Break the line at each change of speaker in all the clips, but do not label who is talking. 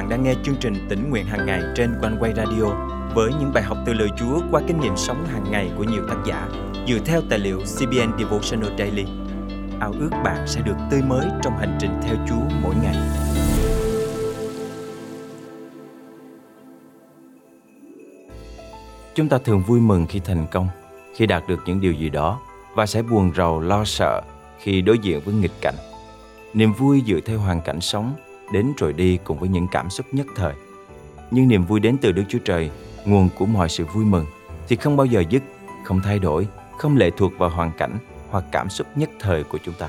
bạn đang nghe chương trình tỉnh nguyện hàng ngày trên quanh quay radio với những bài học từ lời Chúa qua kinh nghiệm sống hàng ngày của nhiều tác giả dựa theo tài liệu CBN Devotional Daily. Ao ước bạn sẽ được tươi mới trong hành trình theo Chúa mỗi ngày. Chúng ta thường vui mừng khi thành công, khi đạt được những điều gì đó và sẽ buồn rầu lo sợ khi đối diện với nghịch cảnh. Niềm vui dựa theo hoàn cảnh sống đến rồi đi cùng với những cảm xúc nhất thời. Nhưng niềm vui đến từ Đức Chúa Trời, nguồn của mọi sự vui mừng, thì không bao giờ dứt, không thay đổi, không lệ thuộc vào hoàn cảnh hoặc cảm xúc nhất thời của chúng ta.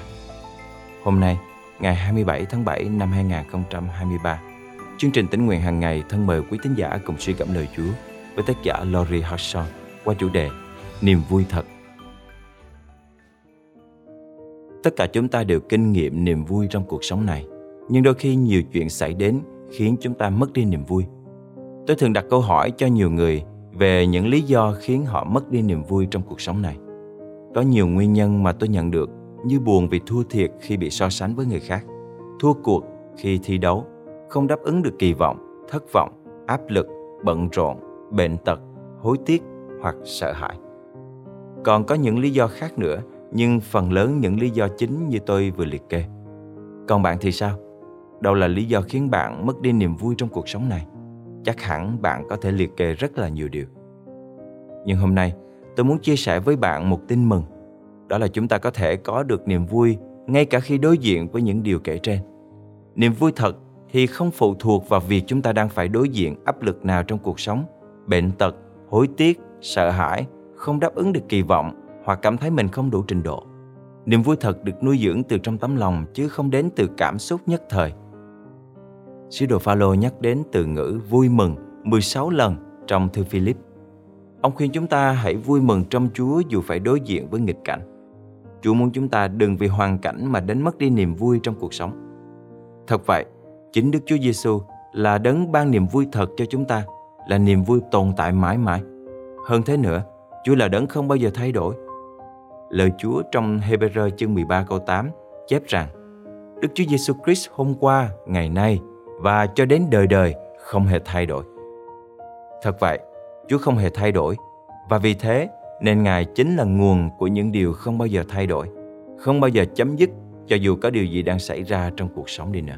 Hôm nay, ngày 27 tháng 7 năm 2023, chương trình tính nguyện hàng ngày thân mời quý tín giả cùng suy gẫm lời Chúa với tác giả Lori Hodgson qua chủ đề Niềm vui thật. Tất cả chúng ta đều kinh nghiệm niềm vui trong cuộc sống này – nhưng đôi khi nhiều chuyện xảy đến khiến chúng ta mất đi niềm vui. Tôi thường đặt câu hỏi cho nhiều người về những lý do khiến họ mất đi niềm vui trong cuộc sống này. Có nhiều nguyên nhân mà tôi nhận được như buồn vì thua thiệt khi bị so sánh với người khác, thua cuộc khi thi đấu, không đáp ứng được kỳ vọng, thất vọng, áp lực, bận rộn, bệnh tật, hối tiếc hoặc sợ hãi. Còn có những lý do khác nữa, nhưng phần lớn những lý do chính như tôi vừa liệt kê. Còn bạn thì sao? Đâu là lý do khiến bạn mất đi niềm vui trong cuộc sống này? Chắc hẳn bạn có thể liệt kê rất là nhiều điều. Nhưng hôm nay, tôi muốn chia sẻ với bạn một tin mừng. Đó là chúng ta có thể có được niềm vui ngay cả khi đối diện với những điều kể trên. Niềm vui thật thì không phụ thuộc vào việc chúng ta đang phải đối diện áp lực nào trong cuộc sống. Bệnh tật, hối tiếc, sợ hãi, không đáp ứng được kỳ vọng hoặc cảm thấy mình không đủ trình độ. Niềm vui thật được nuôi dưỡng từ trong tấm lòng chứ không đến từ cảm xúc nhất thời. Sứ đồ Phaolô nhắc đến từ ngữ vui mừng 16 lần trong thư Philip. Ông khuyên chúng ta hãy vui mừng trong Chúa dù phải đối diện với nghịch cảnh. Chúa muốn chúng ta đừng vì hoàn cảnh mà đánh mất đi niềm vui trong cuộc sống. Thật vậy, chính Đức Chúa Giêsu là đấng ban niềm vui thật cho chúng ta, là niềm vui tồn tại mãi mãi. Hơn thế nữa, Chúa là đấng không bao giờ thay đổi. Lời Chúa trong Hebrew chương 13 câu 8 chép rằng Đức Chúa Giêsu Christ hôm qua, ngày nay và cho đến đời đời không hề thay đổi. Thật vậy, Chúa không hề thay đổi và vì thế nên Ngài chính là nguồn của những điều không bao giờ thay đổi, không bao giờ chấm dứt cho dù có điều gì đang xảy ra trong cuộc sống đi nữa.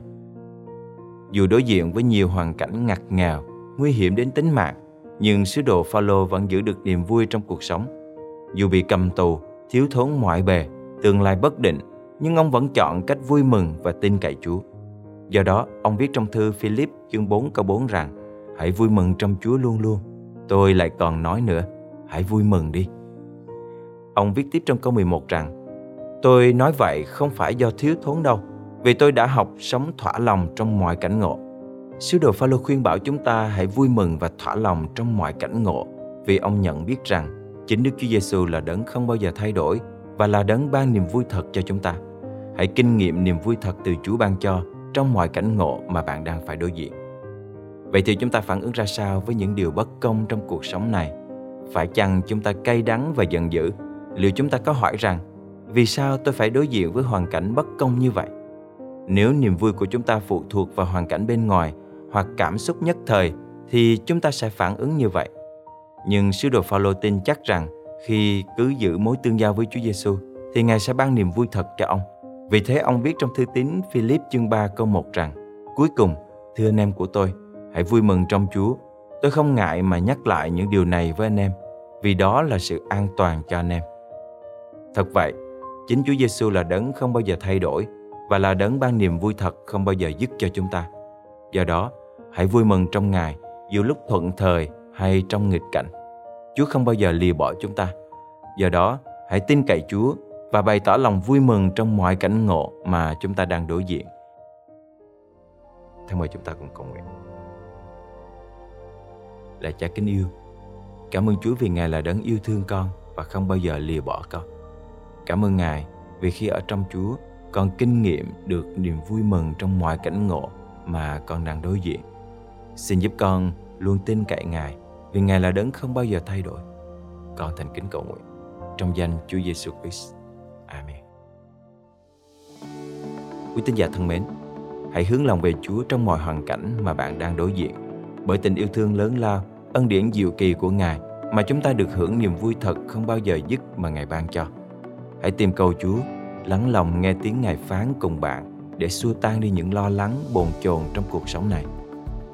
Dù đối diện với nhiều hoàn cảnh ngặt ngào, nguy hiểm đến tính mạng, nhưng sứ đồ Phaolô vẫn giữ được niềm vui trong cuộc sống. Dù bị cầm tù, thiếu thốn mọi bề, tương lai bất định, nhưng ông vẫn chọn cách vui mừng và tin cậy Chúa. Do đó, ông viết trong thư Philip chương 4 câu 4 rằng Hãy vui mừng trong Chúa luôn luôn. Tôi lại còn nói nữa, hãy vui mừng đi. Ông viết tiếp trong câu 11 rằng Tôi nói vậy không phải do thiếu thốn đâu, vì tôi đã học sống thỏa lòng trong mọi cảnh ngộ. Sứ đồ Phaolô khuyên bảo chúng ta hãy vui mừng và thỏa lòng trong mọi cảnh ngộ, vì ông nhận biết rằng chính Đức Chúa Giêsu là đấng không bao giờ thay đổi và là đấng ban niềm vui thật cho chúng ta. Hãy kinh nghiệm niềm vui thật từ Chúa ban cho trong mọi cảnh ngộ mà bạn đang phải đối diện. Vậy thì chúng ta phản ứng ra sao với những điều bất công trong cuộc sống này? Phải chăng chúng ta cay đắng và giận dữ? Liệu chúng ta có hỏi rằng, vì sao tôi phải đối diện với hoàn cảnh bất công như vậy? Nếu niềm vui của chúng ta phụ thuộc vào hoàn cảnh bên ngoài hoặc cảm xúc nhất thời, thì chúng ta sẽ phản ứng như vậy. Nhưng sứ đồ Phaolô tin chắc rằng khi cứ giữ mối tương giao với Chúa Giêsu thì Ngài sẽ ban niềm vui thật cho ông. Vì thế ông viết trong thư tín Philip chương 3 câu 1 rằng Cuối cùng, thưa anh em của tôi, hãy vui mừng trong Chúa. Tôi không ngại mà nhắc lại những điều này với anh em, vì đó là sự an toàn cho anh em. Thật vậy, chính Chúa Giêsu là đấng không bao giờ thay đổi và là đấng ban niềm vui thật không bao giờ dứt cho chúng ta. Do đó, hãy vui mừng trong Ngài dù lúc thuận thời hay trong nghịch cảnh. Chúa không bao giờ lìa bỏ chúng ta. Do đó, hãy tin cậy Chúa và bày tỏ lòng vui mừng trong mọi cảnh ngộ mà chúng ta đang đối diện. Thân mời chúng ta cùng cầu nguyện. Là cha kính yêu, cảm ơn Chúa vì Ngài là đấng yêu thương con và không bao giờ lìa bỏ con. Cảm ơn Ngài vì khi ở trong Chúa, con kinh nghiệm được niềm vui mừng trong mọi cảnh ngộ mà con đang đối diện. Xin giúp con luôn tin cậy Ngài vì Ngài là đấng không bao giờ thay đổi. Con thành kính cầu nguyện trong danh Chúa Giêsu Christ. Amen. Quý tín giả thân mến, Hãy hướng lòng về Chúa trong mọi hoàn cảnh mà bạn đang đối diện. Bởi tình yêu thương lớn lao, ân điển diệu kỳ của Ngài mà chúng ta được hưởng niềm vui thật không bao giờ dứt mà Ngài ban cho. Hãy tìm cầu Chúa, lắng lòng nghe tiếng Ngài phán cùng bạn để xua tan đi những lo lắng bồn chồn trong cuộc sống này.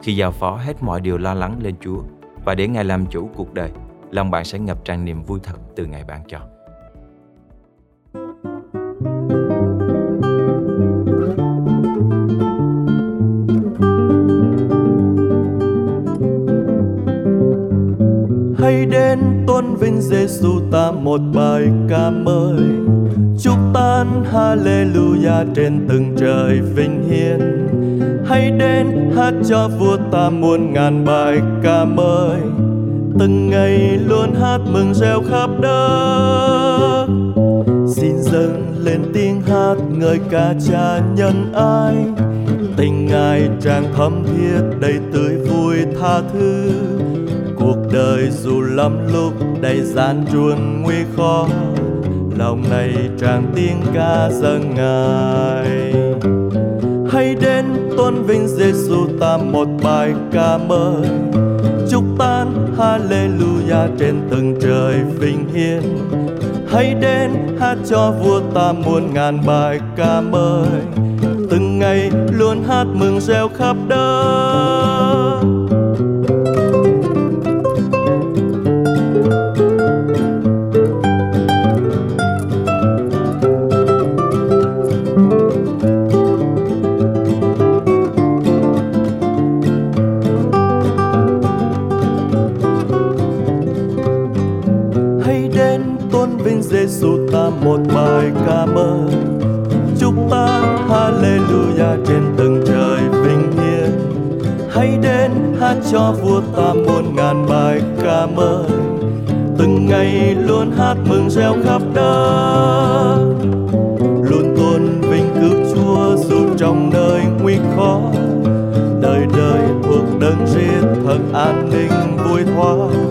Khi giao phó hết mọi điều lo lắng lên Chúa và để Ngài làm chủ cuộc đời, lòng bạn sẽ ngập tràn niềm vui thật từ Ngài ban cho.
Hãy đến tôn vinh Giêsu ta một bài ca mới. Chúc tan Hallelujah trên từng trời vinh hiển hãy đến hát cho vua ta muôn ngàn bài ca mới. Từng ngày luôn hát mừng reo khắp đất. Xin dâng lên tiếng hát ngợi ca cha nhân ai tình ngài tràn thấm thiết đầy tươi vui tha thứ cuộc đời dù lắm lúc đầy gian truân nguy khó, lòng này tràn tiếng ca dâng ngài. Hãy đến tôn vinh Giêsu ta một bài ca mới. Chúc tan Hallelujah trên từng trời vinh hiển hãy đến hát cho vua ta muôn ngàn bài ca mới. Từng ngày luôn hát mừng reo khắp đời. Cho vua ta muôn ngàn bài ca mới từng ngày luôn hát mừng reo khắp đất. Luôn tôn vinh cứu Chúa dù trong nơi nguy khó. Đời đời thuộc đấng riêng thật an ninh vui thoáng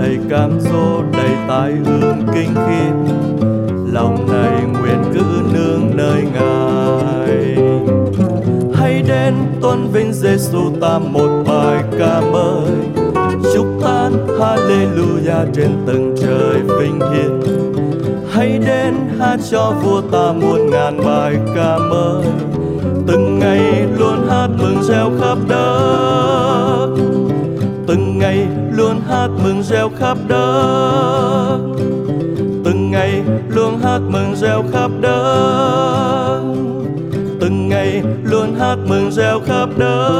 đầy cam dỗ đầy tai ương Giêsu ta một bài ca mới. Chúc than Hallelujah, trên từng trời vinh hiển. Hãy đến hát cho vua ta muôn ngàn bài ca mới. Từng ngày luôn hát mừng reo khắp đất. Từng ngày luôn hát mừng reo khắp đất. Từng ngày luôn hát mừng reo khắp đất luôn hát mừng reo khắp đất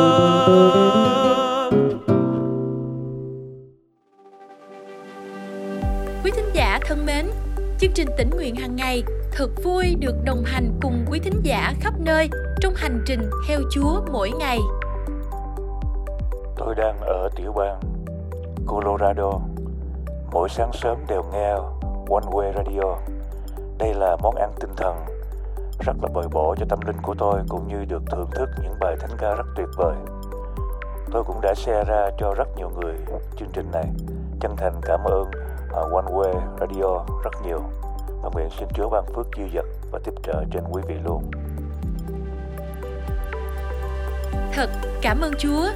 quý thính giả thân mến chương trình tỉnh nguyện hàng ngày thật vui được đồng hành cùng quý thính giả khắp nơi trong hành trình theo Chúa mỗi ngày.
Tôi đang ở tiểu bang Colorado. Mỗi sáng sớm đều nghe One Way Radio. Đây là món ăn tinh thần rất là bồi bổ cho tâm linh của tôi, cũng như được thưởng thức những bài thánh ca rất tuyệt vời. Tôi cũng đã share ra cho rất nhiều người chương trình này. Chân thành cảm ơn à, One Way Radio rất nhiều và nguyện xin Chúa ban phước dư dật và tiếp trợ trên quý vị luôn.
Thật, cảm ơn Chúa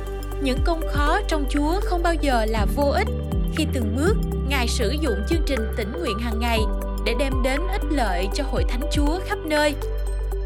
những công khó trong Chúa không bao giờ là vô ích khi từng bước, Ngài sử dụng chương trình tỉnh nguyện hàng ngày để đem đến ích lợi cho hội thánh Chúa khắp nơi.